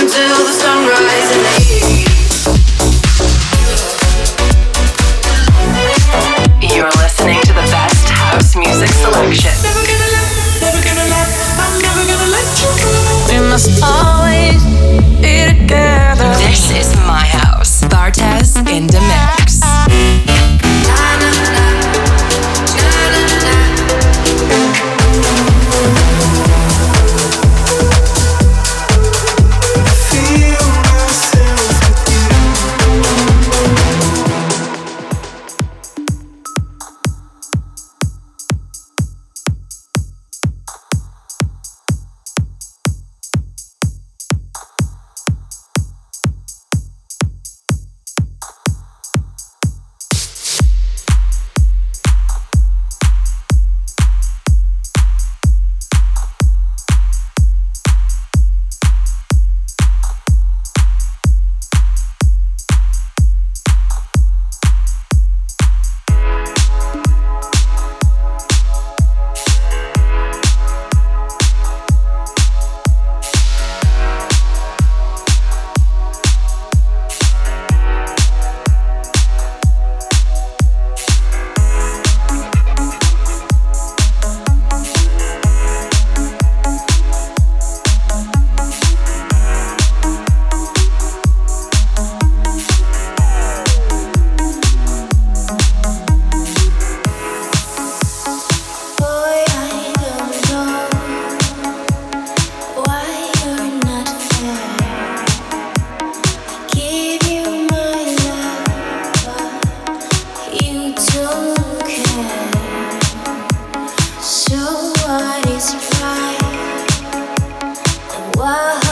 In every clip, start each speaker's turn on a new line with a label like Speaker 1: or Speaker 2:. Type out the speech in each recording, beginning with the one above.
Speaker 1: until the sunrise body's fire. And why?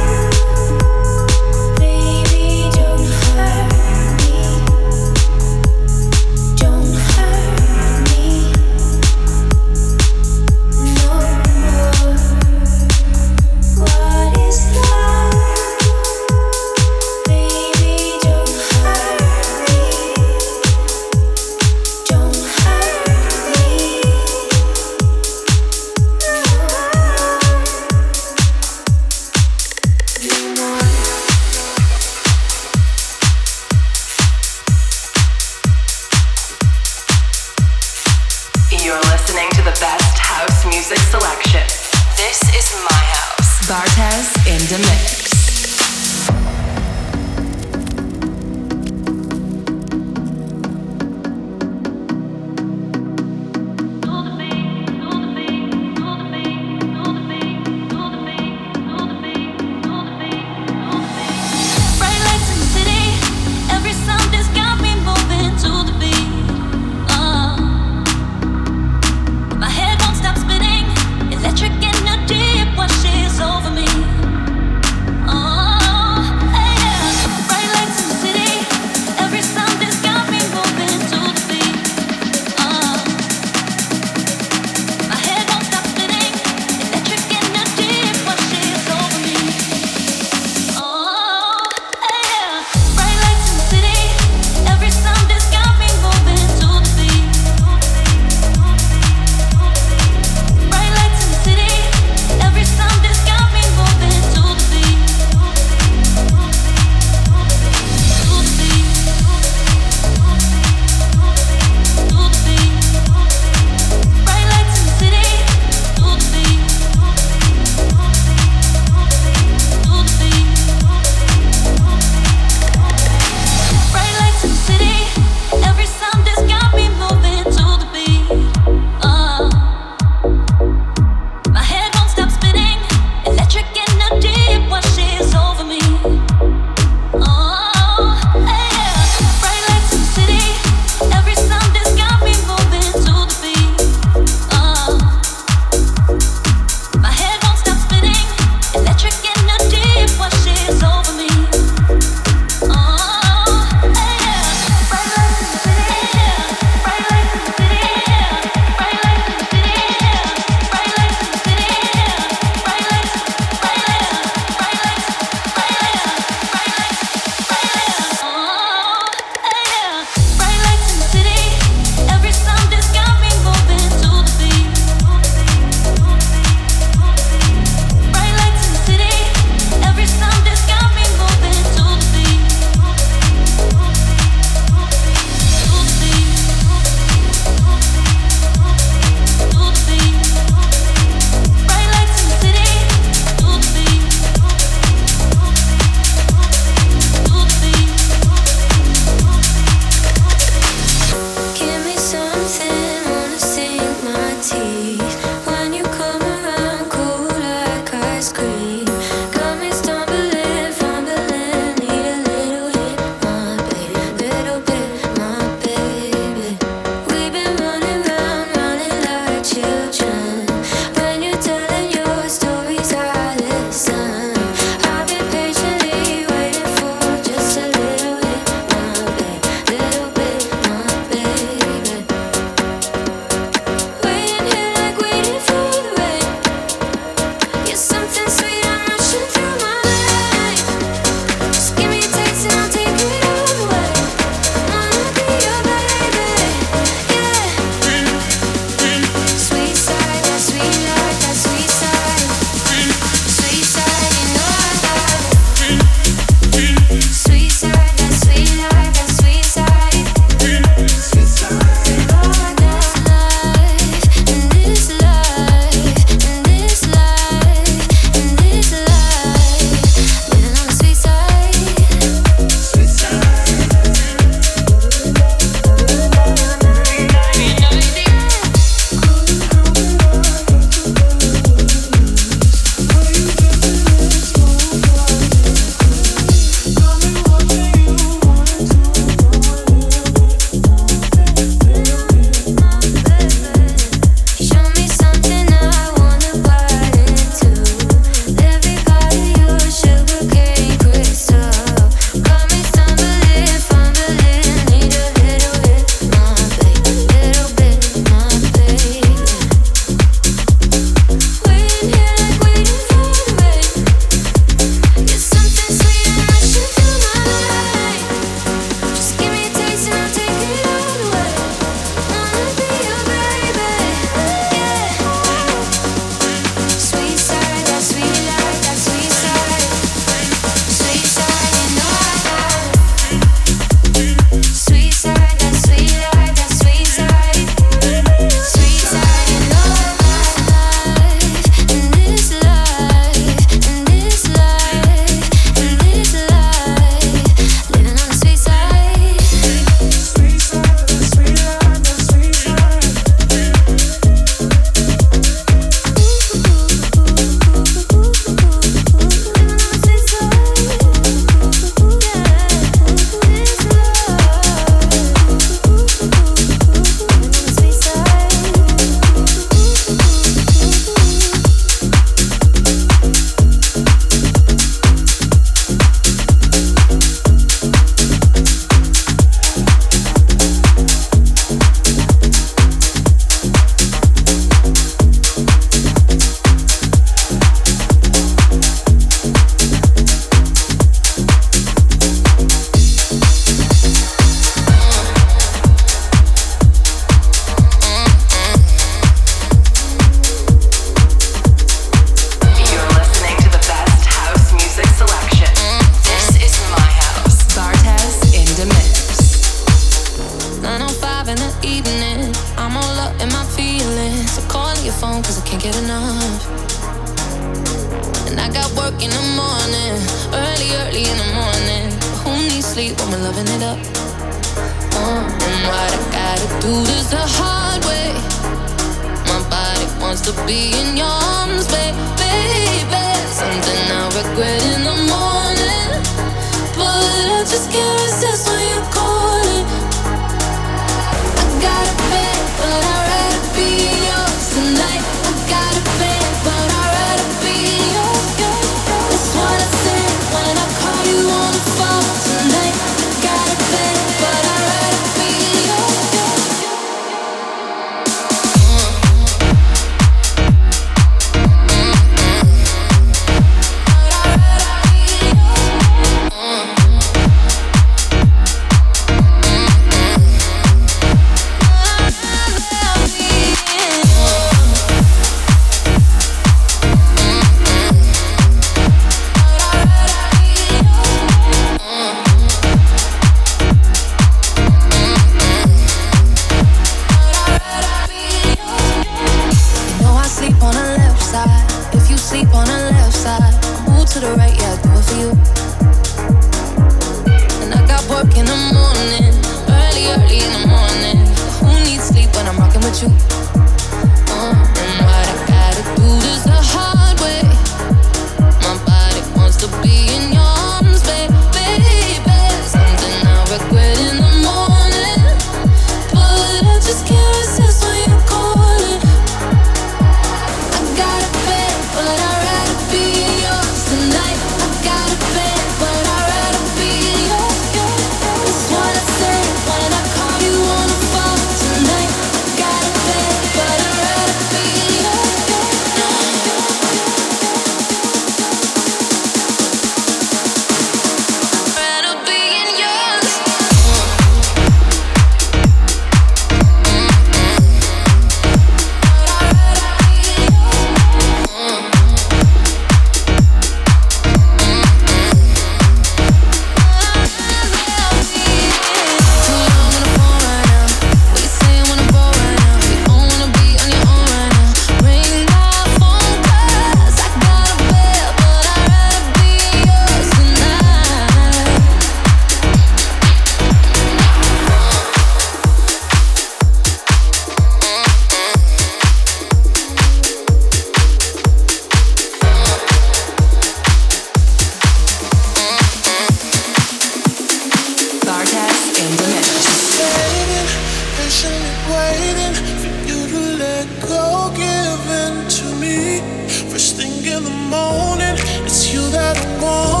Speaker 1: Morning,
Speaker 2: it's you that I'm wanting.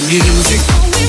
Speaker 2: The music.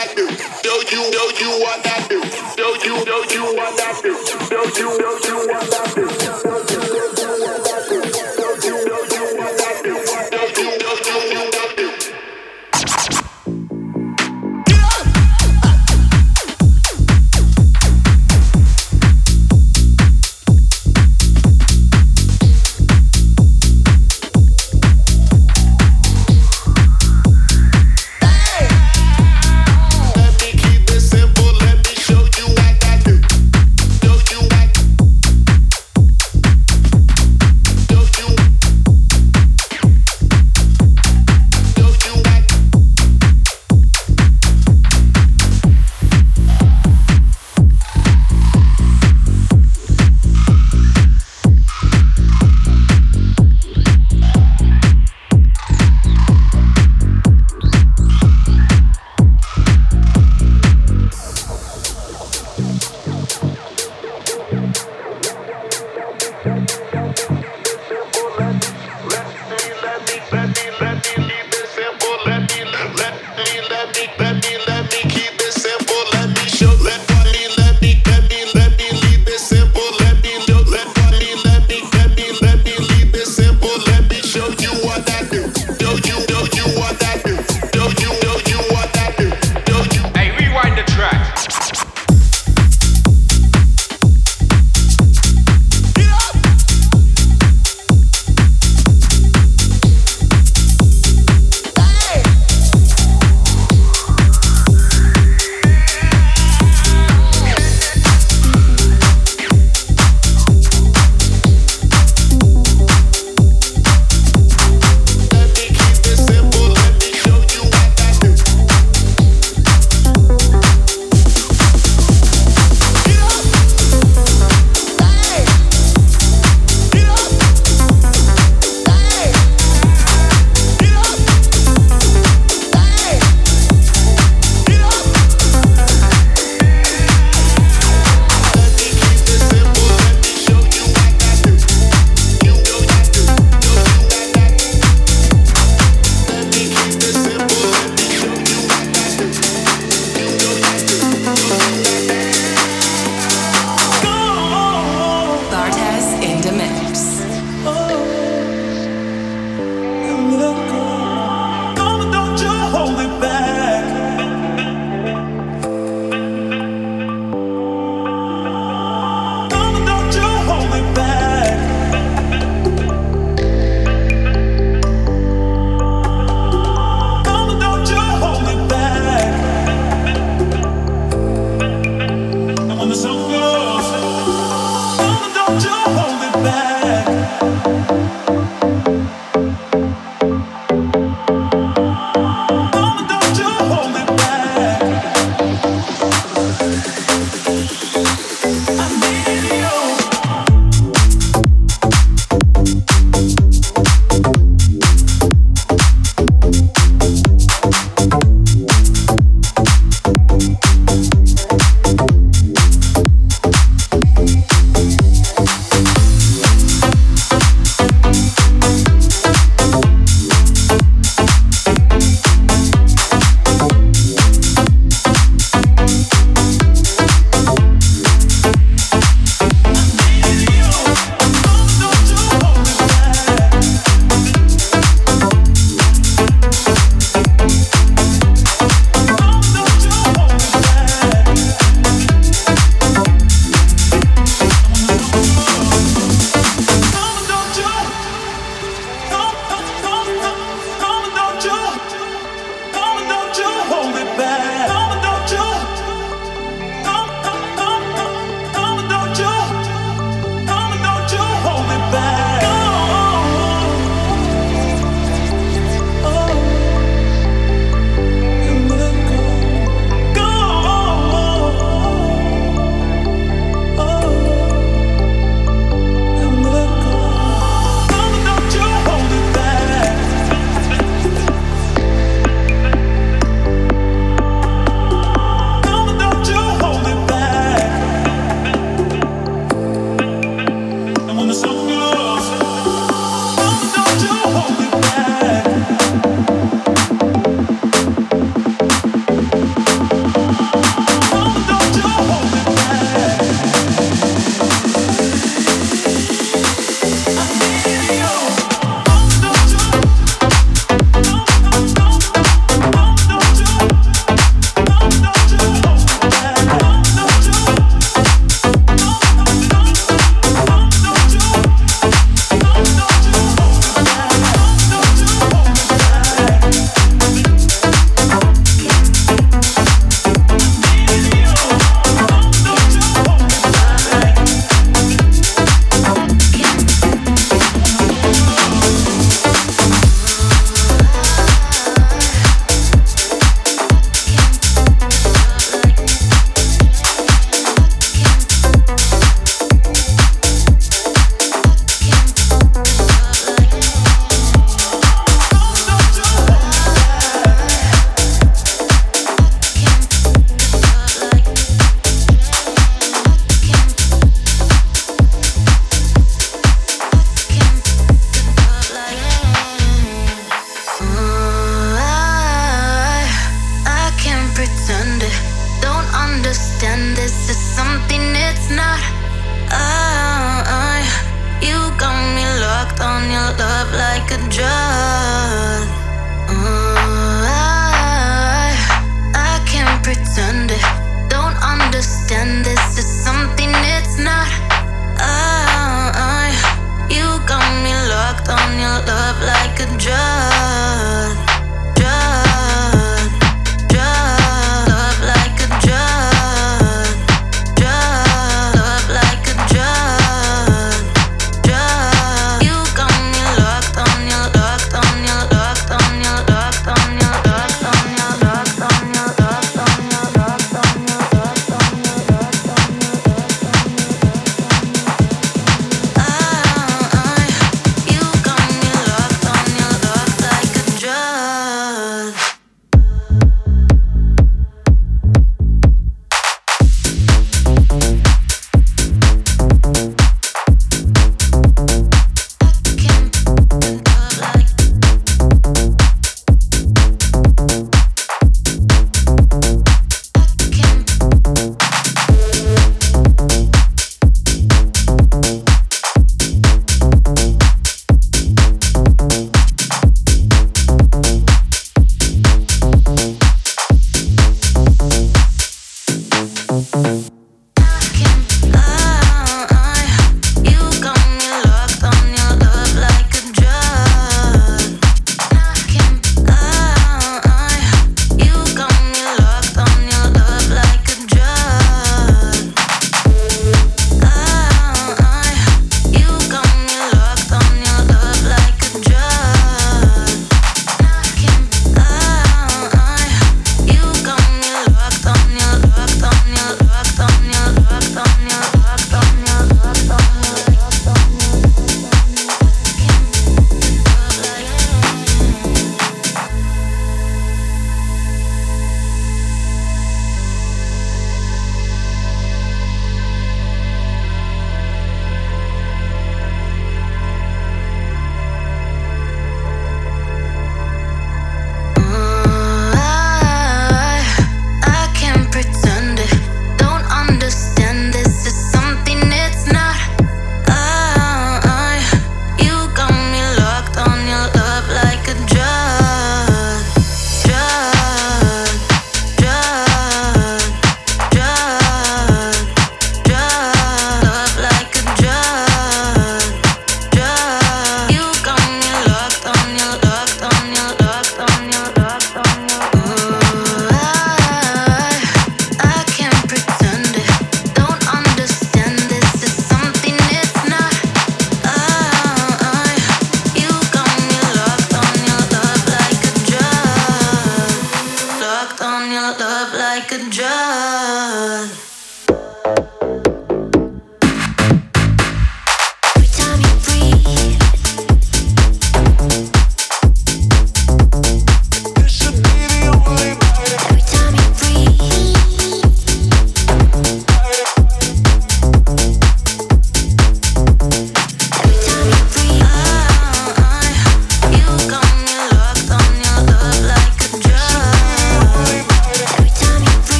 Speaker 2: I do. Don't
Speaker 3: you, don't you what I do. Don't you, don't
Speaker 4: you
Speaker 1: what I do. Don't
Speaker 4: you, don't you
Speaker 1: what I
Speaker 3: do.